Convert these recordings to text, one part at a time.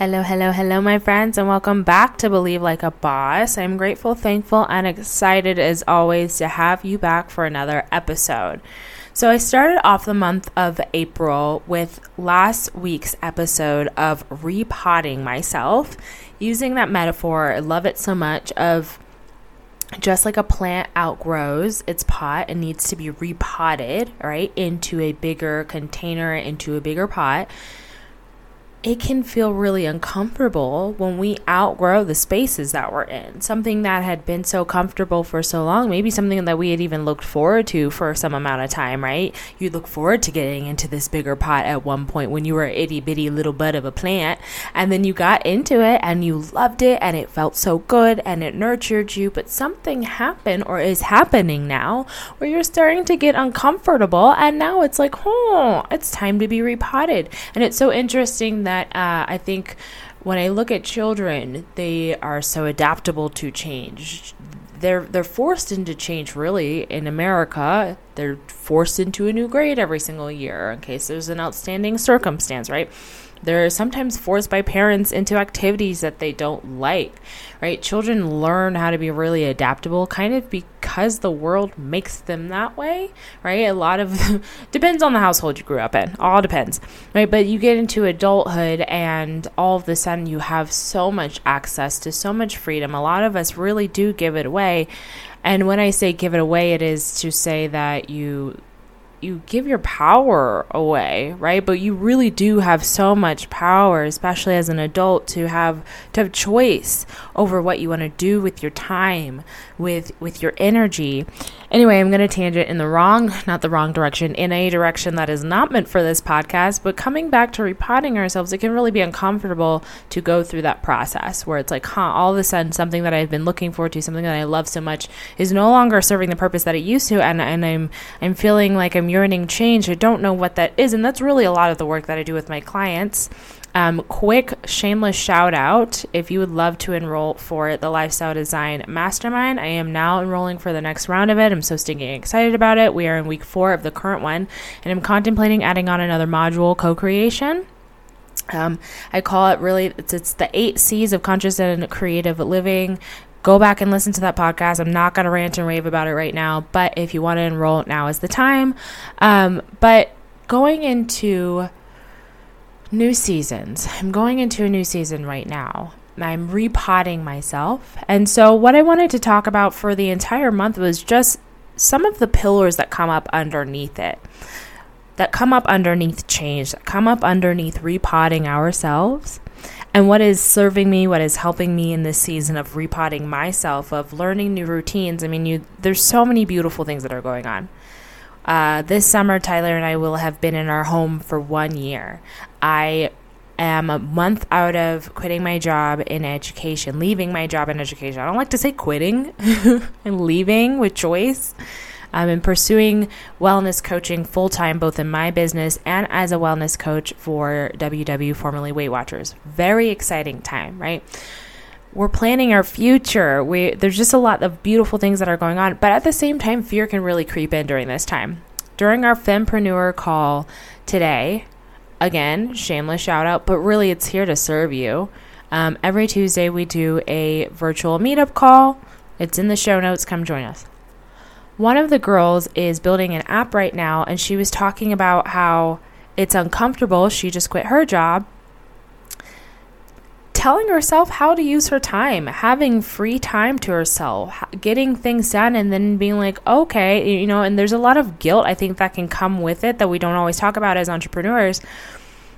Hello, hello, hello, my friends, and welcome back to Believe Like a Boss. I'm grateful, thankful, and excited as always to have you back for another episode. So, I started off the month of April with last week's episode of repotting myself, using that metaphor. I love it so much of just like a plant outgrows its pot and needs to be repotted, right, into a bigger container, into a bigger pot it can feel really uncomfortable when we outgrow the spaces that we're in. Something that had been so comfortable for so long, maybe something that we had even looked forward to for some amount of time, right? You look forward to getting into this bigger pot at one point when you were an itty bitty little bud of a plant, and then you got into it and you loved it and it felt so good and it nurtured you, but something happened or is happening now where you're starting to get uncomfortable, and now it's like, oh, it's time to be repotted. And it's so interesting that that uh, I think when I look at children, they are so adaptable to change. They're they're forced into change really in America. They're forced into a new grade every single year in case there's an outstanding circumstance, right? They're sometimes forced by parents into activities that they don't like, right? Children learn how to be really adaptable kind of because the world makes them that way, right? A lot of depends on the household you grew up in, all depends, right? But you get into adulthood and all of a sudden you have so much access to so much freedom. A lot of us really do give it away. And when I say give it away, it is to say that you you give your power away, right? But you really do have so much power, especially as an adult, to have to have choice over what you want to do with your time, with with your energy. Anyway, I'm going to tangent in the wrong, not the wrong direction, in a direction that is not meant for this podcast. But coming back to repotting ourselves, it can really be uncomfortable to go through that process where it's like, huh, all of a sudden something that I've been looking forward to, something that I love so much, is no longer serving the purpose that it used to, and and I'm I'm feeling like I'm yearning change. I don't know what that is. And that's really a lot of the work that I do with my clients. Um, quick shameless shout out if you would love to enroll for the Lifestyle Design Mastermind. I am now enrolling for the next round of it. I'm so stinking excited about it. We are in week four of the current one, and I'm contemplating adding on another module co creation. Um, I call it really, it's, it's the eight C's of conscious and creative living go back and listen to that podcast. I'm not going to rant and rave about it right now, but if you want to enroll, now is the time. Um, but going into new seasons, I'm going into a new season right now. I'm repotting myself. And so, what I wanted to talk about for the entire month was just some of the pillars that come up underneath it, that come up underneath change, that come up underneath repotting ourselves and what is serving me, what is helping me in this season of repotting myself, of learning new routines. I mean, you there's so many beautiful things that are going on. Uh, this summer, Tyler and I will have been in our home for one year. I am a month out of quitting my job in education, leaving my job in education. I don't like to say quitting and leaving with choice. I'm in pursuing wellness coaching full time, both in my business and as a wellness coach for WW, formerly Weight Watchers. Very exciting time, right? We're planning our future. We there's just a lot of beautiful things that are going on, but at the same time, fear can really creep in during this time. During our Fempreneur call today, again, shameless shout out, but really it's here to serve you. Um, every Tuesday, we do a virtual meetup call. It's in the show notes. Come join us. One of the girls is building an app right now, and she was talking about how it's uncomfortable. She just quit her job. Telling herself how to use her time, having free time to herself, getting things done, and then being like, okay, you know, and there's a lot of guilt I think that can come with it that we don't always talk about as entrepreneurs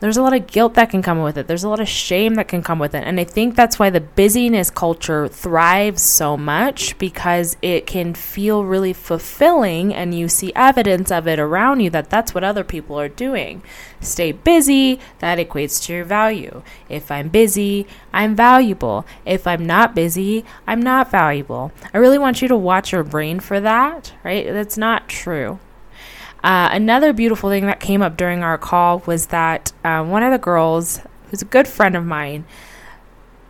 there's a lot of guilt that can come with it. There's a lot of shame that can come with it. And I think that's why the busyness culture thrives so much because it can feel really fulfilling and you see evidence of it around you that that's what other people are doing. Stay busy, that equates to your value. If I'm busy, I'm valuable. If I'm not busy, I'm not valuable. I really want you to watch your brain for that, right? That's not true. Uh, another beautiful thing that came up during our call was that uh, one of the girls, who's a good friend of mine,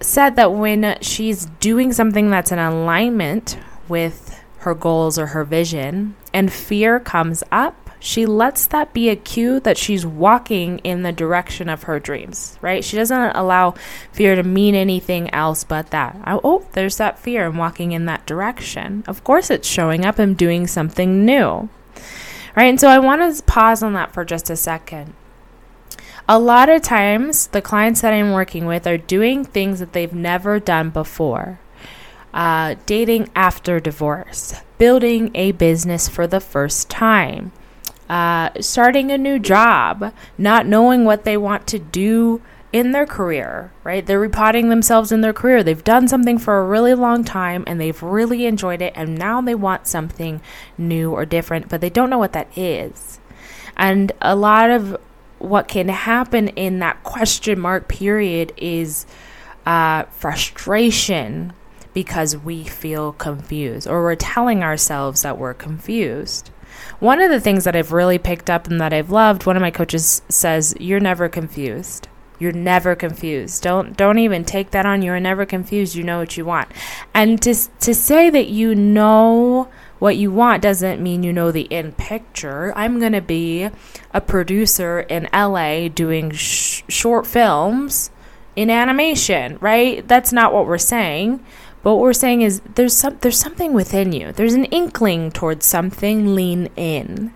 said that when she's doing something that's in alignment with her goals or her vision and fear comes up, she lets that be a cue that she's walking in the direction of her dreams, right? She doesn't allow fear to mean anything else but that. Oh, there's that fear. I'm walking in that direction. Of course, it's showing up. I'm doing something new, right? And so I want to pause on that for just a second. A lot of times, the clients that I'm working with are doing things that they've never done before. Uh, dating after divorce, building a business for the first time, uh, starting a new job, not knowing what they want to do in their career, right? They're repotting themselves in their career. They've done something for a really long time and they've really enjoyed it, and now they want something new or different, but they don't know what that is. And a lot of what can happen in that question mark period is uh, frustration because we feel confused or we're telling ourselves that we're confused. One of the things that I've really picked up and that I've loved, one of my coaches says, You're never confused. You're never confused. Don't don't even take that on. You're never confused. You know what you want. And to to say that you know what you want doesn't mean you know the end picture. I'm going to be a producer in LA doing sh- short films in animation, right? That's not what we're saying. But what we're saying is there's some there's something within you. There's an inkling towards something. Lean in.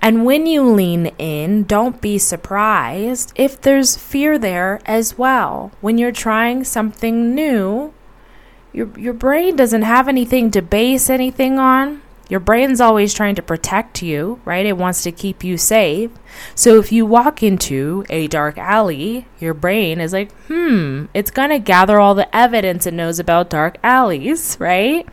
And when you lean in, don't be surprised if there's fear there as well. When you're trying something new, your, your brain doesn't have anything to base anything on. Your brain's always trying to protect you, right? It wants to keep you safe. So if you walk into a dark alley, your brain is like, hmm, it's going to gather all the evidence it knows about dark alleys, right?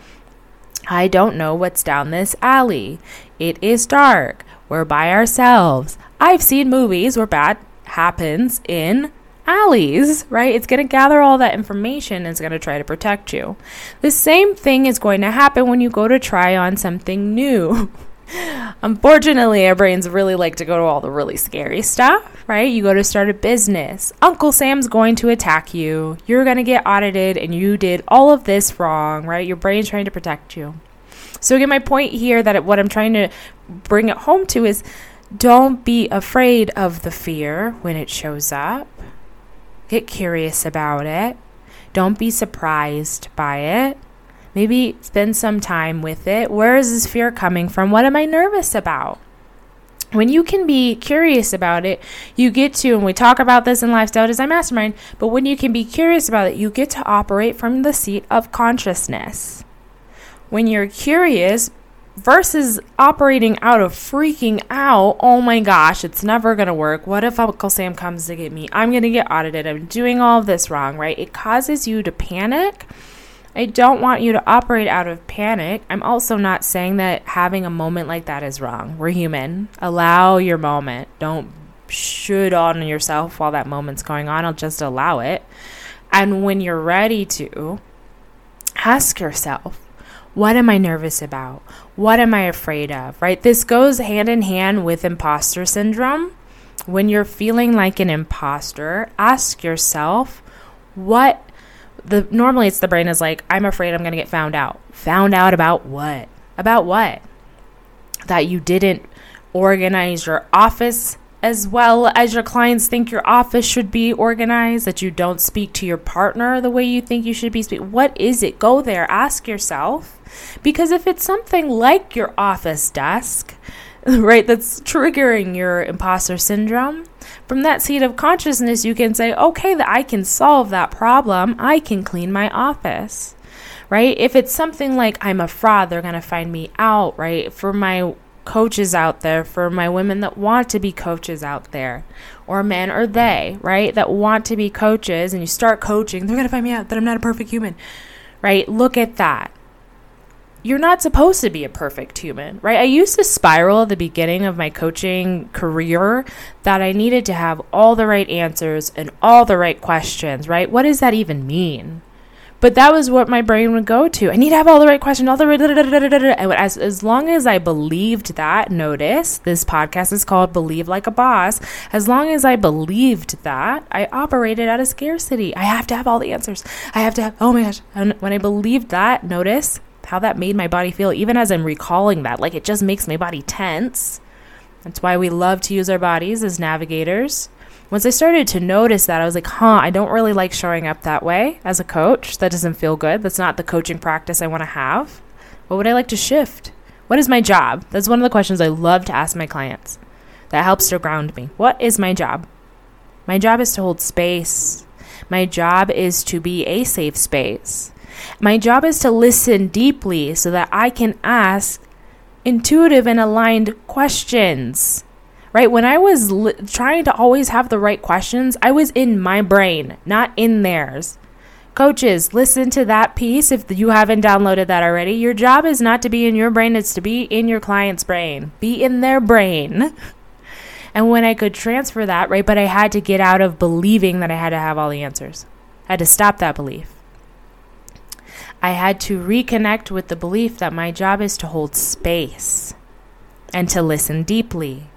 I don't know what's down this alley. It is dark. We're by ourselves. I've seen movies where bad happens in alleys, right? It's going to gather all that information and it's going to try to protect you. The same thing is going to happen when you go to try on something new. Unfortunately, our brains really like to go to all the really scary stuff, right? You go to start a business. Uncle Sam's going to attack you. You're going to get audited and you did all of this wrong, right? Your brain's trying to protect you. So, again, my point here that what I'm trying to bring it home to is don't be afraid of the fear when it shows up. Get curious about it. Don't be surprised by it. Maybe spend some time with it. Where is this fear coming from? What am I nervous about? When you can be curious about it, you get to, and we talk about this in Lifestyle Design Mastermind, but when you can be curious about it, you get to operate from the seat of consciousness when you're curious versus operating out of freaking out, oh my gosh, it's never going to work. What if Uncle Sam comes to get me? I'm going to get audited. I'm doing all this wrong, right? It causes you to panic. I don't want you to operate out of panic. I'm also not saying that having a moment like that is wrong. We're human. Allow your moment. Don't should on yourself while that moment's going on. I'll just allow it. And when you're ready to, ask yourself, what am I nervous about? What am I afraid of? Right? This goes hand in hand with imposter syndrome. When you're feeling like an imposter, ask yourself what the normally it's the brain is like, I'm afraid I'm going to get found out. Found out about what? About what? That you didn't organize your office as well as your clients think your office should be organized, that you don't speak to your partner the way you think you should be speaking. What is it? Go there, ask yourself. Because if it's something like your office desk, right, that's triggering your imposter syndrome, from that seat of consciousness, you can say, okay, I can solve that problem. I can clean my office, right? If it's something like I'm a fraud, they're going to find me out, right? For my coaches out there, for my women that want to be coaches out there, or men or they, right, that want to be coaches and you start coaching, they're going to find me out that I'm not a perfect human, right? Look at that. You're not supposed to be a perfect human, right? I used to spiral at the beginning of my coaching career that I needed to have all the right answers and all the right questions, right? What does that even mean? But that was what my brain would go to. I need to have all the right questions, all the right. And as, as long as I believed that, notice this podcast is called Believe Like a Boss. As long as I believed that, I operated out of scarcity. I have to have all the answers. I have to have, oh my gosh. And when I believed that, notice how that made my body feel, even as I'm recalling that. Like it just makes my body tense. That's why we love to use our bodies as navigators once I started to notice that, I was like, huh, I don't really like showing up that way as a coach. That doesn't feel good. That's not the coaching practice I want to have. What would I like to shift? What is my job? That's one of the questions I love to ask my clients. That helps to ground me. What is my job? My job is to hold space. My job is to be a safe space. My job is to listen deeply so that I can ask intuitive and aligned questions right? When I was li- trying to always have the right questions, I was in my brain, not in theirs. Coaches, listen to that piece if you haven't downloaded that already. Your job is not to be in your brain, it's to be in your client's brain. Be in their brain. And when I could transfer that, right, but I had to get out of believing that I had to have all the answers. I had to stop that belief. I had to reconnect with the belief that my job is to hold space and to listen deeply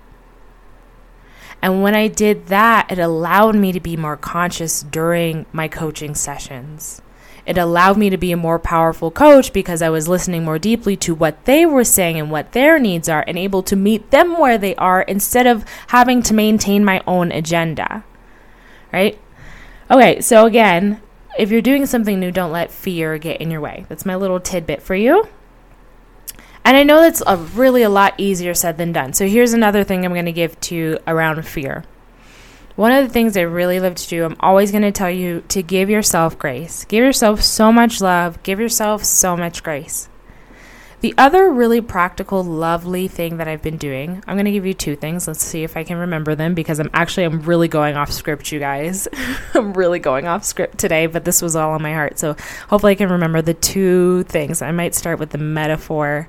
and when I did that, it allowed me to be more conscious during my coaching sessions. It allowed me to be a more powerful coach because I was listening more deeply to what they were saying and what their needs are and able to meet them where they are instead of having to maintain my own agenda. Right? Okay, so again, if you're doing something new, don't let fear get in your way. That's my little tidbit for you. And I know that's a really a lot easier said than done. So here's another thing I'm going to give to around fear. One of the things I really love to do, I'm always going to tell you to give yourself grace. Give yourself so much love. Give yourself so much grace. The other really practical, lovely thing that I've been doing, I'm going to give you two things. Let's see if I can remember them because I'm actually I'm really going off script, you guys. I'm really going off script today, but this was all on my heart. So hopefully I can remember the two things. I might start with the metaphor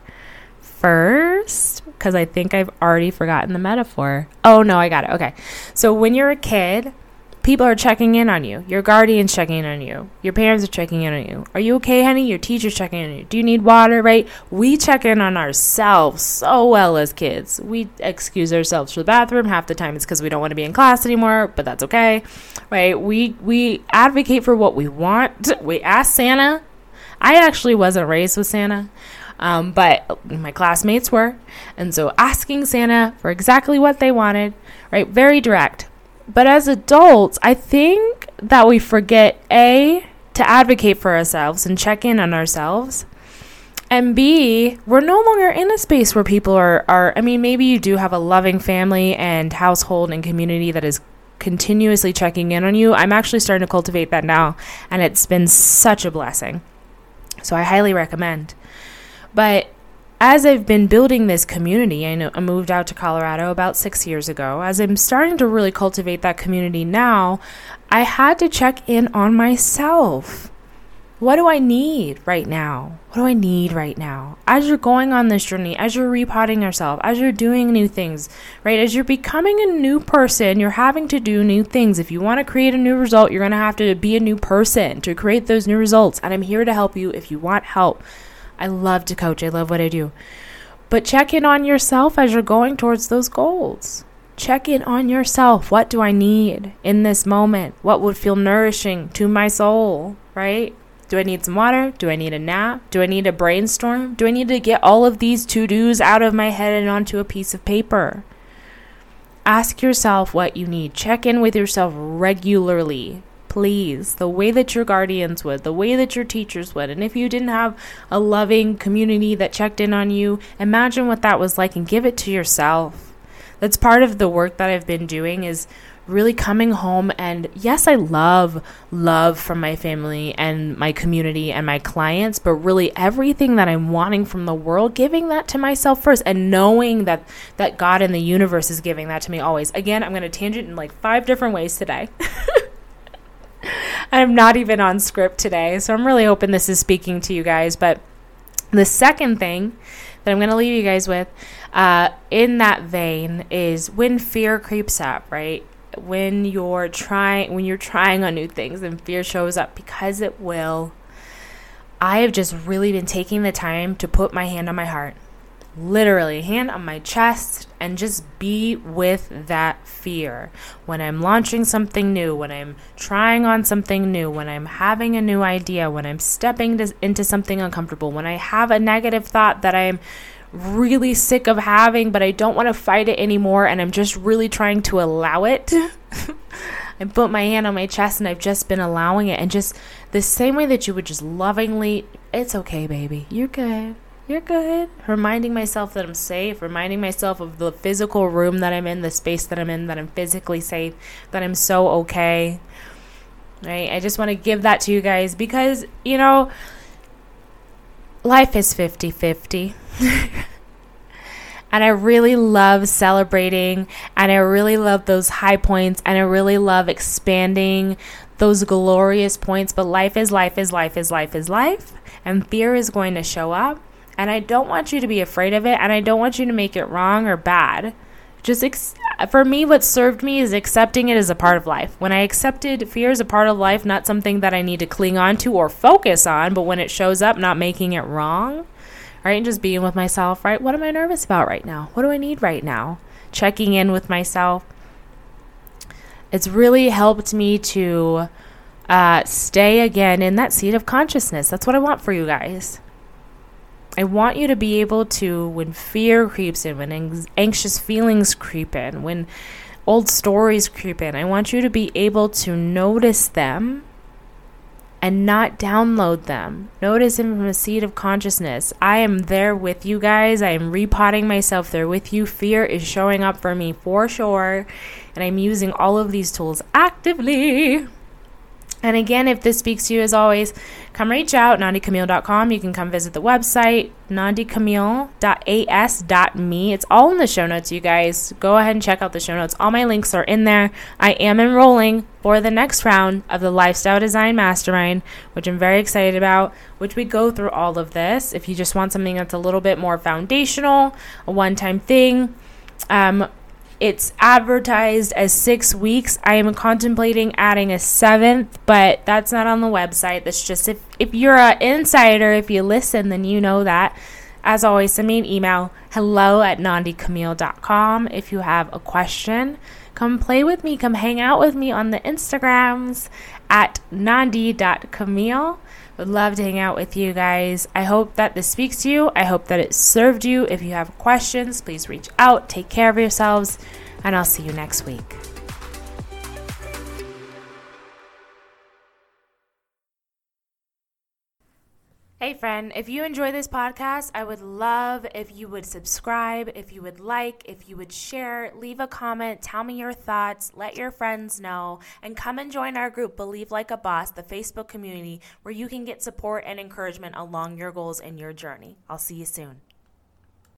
first because I think I've already forgotten the metaphor. Oh, no, I got it. Okay. So when you're a kid, people are checking in on you. Your guardian's checking in on you. Your parents are checking in on you. Are you okay, honey? Your teacher's checking in on you. Do you need water, right? We check in on ourselves so well as kids. We excuse ourselves for the bathroom. Half the time it's because we don't want to be in class anymore, but that's okay, right? We, we advocate for what we want. We ask Santa. I actually wasn't raised with Santa. Um, but my classmates were. And so asking Santa for exactly what they wanted, right? Very direct. But as adults, I think that we forget A, to advocate for ourselves and check in on ourselves. And B, we're no longer in a space where people are, are I mean, maybe you do have a loving family and household and community that is continuously checking in on you. I'm actually starting to cultivate that now, and it's been such a blessing. So I highly recommend. But as I've been building this community, I, know, I moved out to Colorado about six years ago. As I'm starting to really cultivate that community now, I had to check in on myself. What do I need right now? What do I need right now? As you're going on this journey, as you're repotting yourself, as you're doing new things, right? As you're becoming a new person, you're having to do new things. If you want to create a new result, you're going to have to be a new person to create those new results. And I'm here to help you if you want help. I love to coach, I love what I do. But check in on yourself as you're going towards those goals. Check in on yourself. What do I need in this moment? What would feel nourishing to my soul, right? Do I need some water? Do I need a nap? Do I need a brainstorm? Do I need to get all of these to dos out of my head and onto a piece of paper? Ask yourself what you need. Check in with yourself regularly please, the way that your guardians would, the way that your teachers would. And if you didn't have a loving community that checked in on you, imagine what that was like and give it to yourself. That's part of the work that I've been doing is really coming home and yes, I love love from my family and my community and my clients, but really everything that I'm wanting from the world, giving that to myself first and knowing that that God in the universe is giving that to me always. Again, I'm going to tangent in like five different ways today. I'm not even on script today, so I'm really hoping this is speaking to you guys, but the second thing that I'm going to leave you guys with uh, in that vein is when fear creeps up, right? When you're trying when you're trying on new things and fear shows up because it will. I have just really been taking the time to put my hand on my heart literally hand on my chest and just be with that fear when I'm launching something new, when I'm trying on something new, when I'm having a new idea, when I'm stepping to, into something uncomfortable, when I have a negative thought that I'm really sick of having, but I don't want to fight it anymore, and I'm just really trying to allow it. I put my hand on my chest and I've just been allowing it, and just the same way that you would just lovingly, it's okay, baby, you're good you're good. Reminding myself that I'm safe, reminding myself of the physical room that I'm in, the space that I'm in, that I'm physically safe, that I'm so okay. Right? I just want to give that to you guys because, you know, life is 50 50. and I really love celebrating and I really love those high points and I really love expanding those glorious points. But life is life is life is life is life. And fear is going to show up and I don't want you to be afraid of it. And I don't want you to make it wrong or bad. Just ex- for me, what served me is accepting it as a part of life. When I accepted fear as a part of life, not something that I need to cling on to or focus on, but when it shows up, not making it wrong, right? And just being with myself, right? What am I nervous about right now? What do I need right now? Checking in with myself. It's really helped me to uh, stay again in that seat of consciousness. That's what I want for you guys. I want you to be able to, when fear creeps in, when anxious feelings creep in, when old stories creep in, I want you to be able to notice them and not download them. Notice them from a seed of consciousness. I am there with you guys. I am repotting myself there with you. Fear is showing up for me for sure. And I'm using all of these tools actively. And again, if this speaks to you, as always, come reach out, nandicamille.com. You can come visit the website, nandicamille.as.me. It's all in the show notes, you guys. Go ahead and check out the show notes. All my links are in there. I am enrolling for the next round of the Lifestyle Design Mastermind, which I'm very excited about, which we go through all of this. If you just want something that's a little bit more foundational, a one time thing, um, it's advertised as six weeks. I am contemplating adding a seventh, but that's not on the website. That's just if, if you're an insider, if you listen, then you know that. As always, send me an email hello at nandicamille.com if you have a question. Come play with me, come hang out with me on the Instagrams at nandi.camille. Would love to hang out with you guys. I hope that this speaks to you. I hope that it served you. If you have questions, please reach out. Take care of yourselves, and I'll see you next week. Hey, friend, if you enjoy this podcast, I would love if you would subscribe, if you would like, if you would share, leave a comment, tell me your thoughts, let your friends know, and come and join our group, Believe Like a Boss, the Facebook community, where you can get support and encouragement along your goals and your journey. I'll see you soon.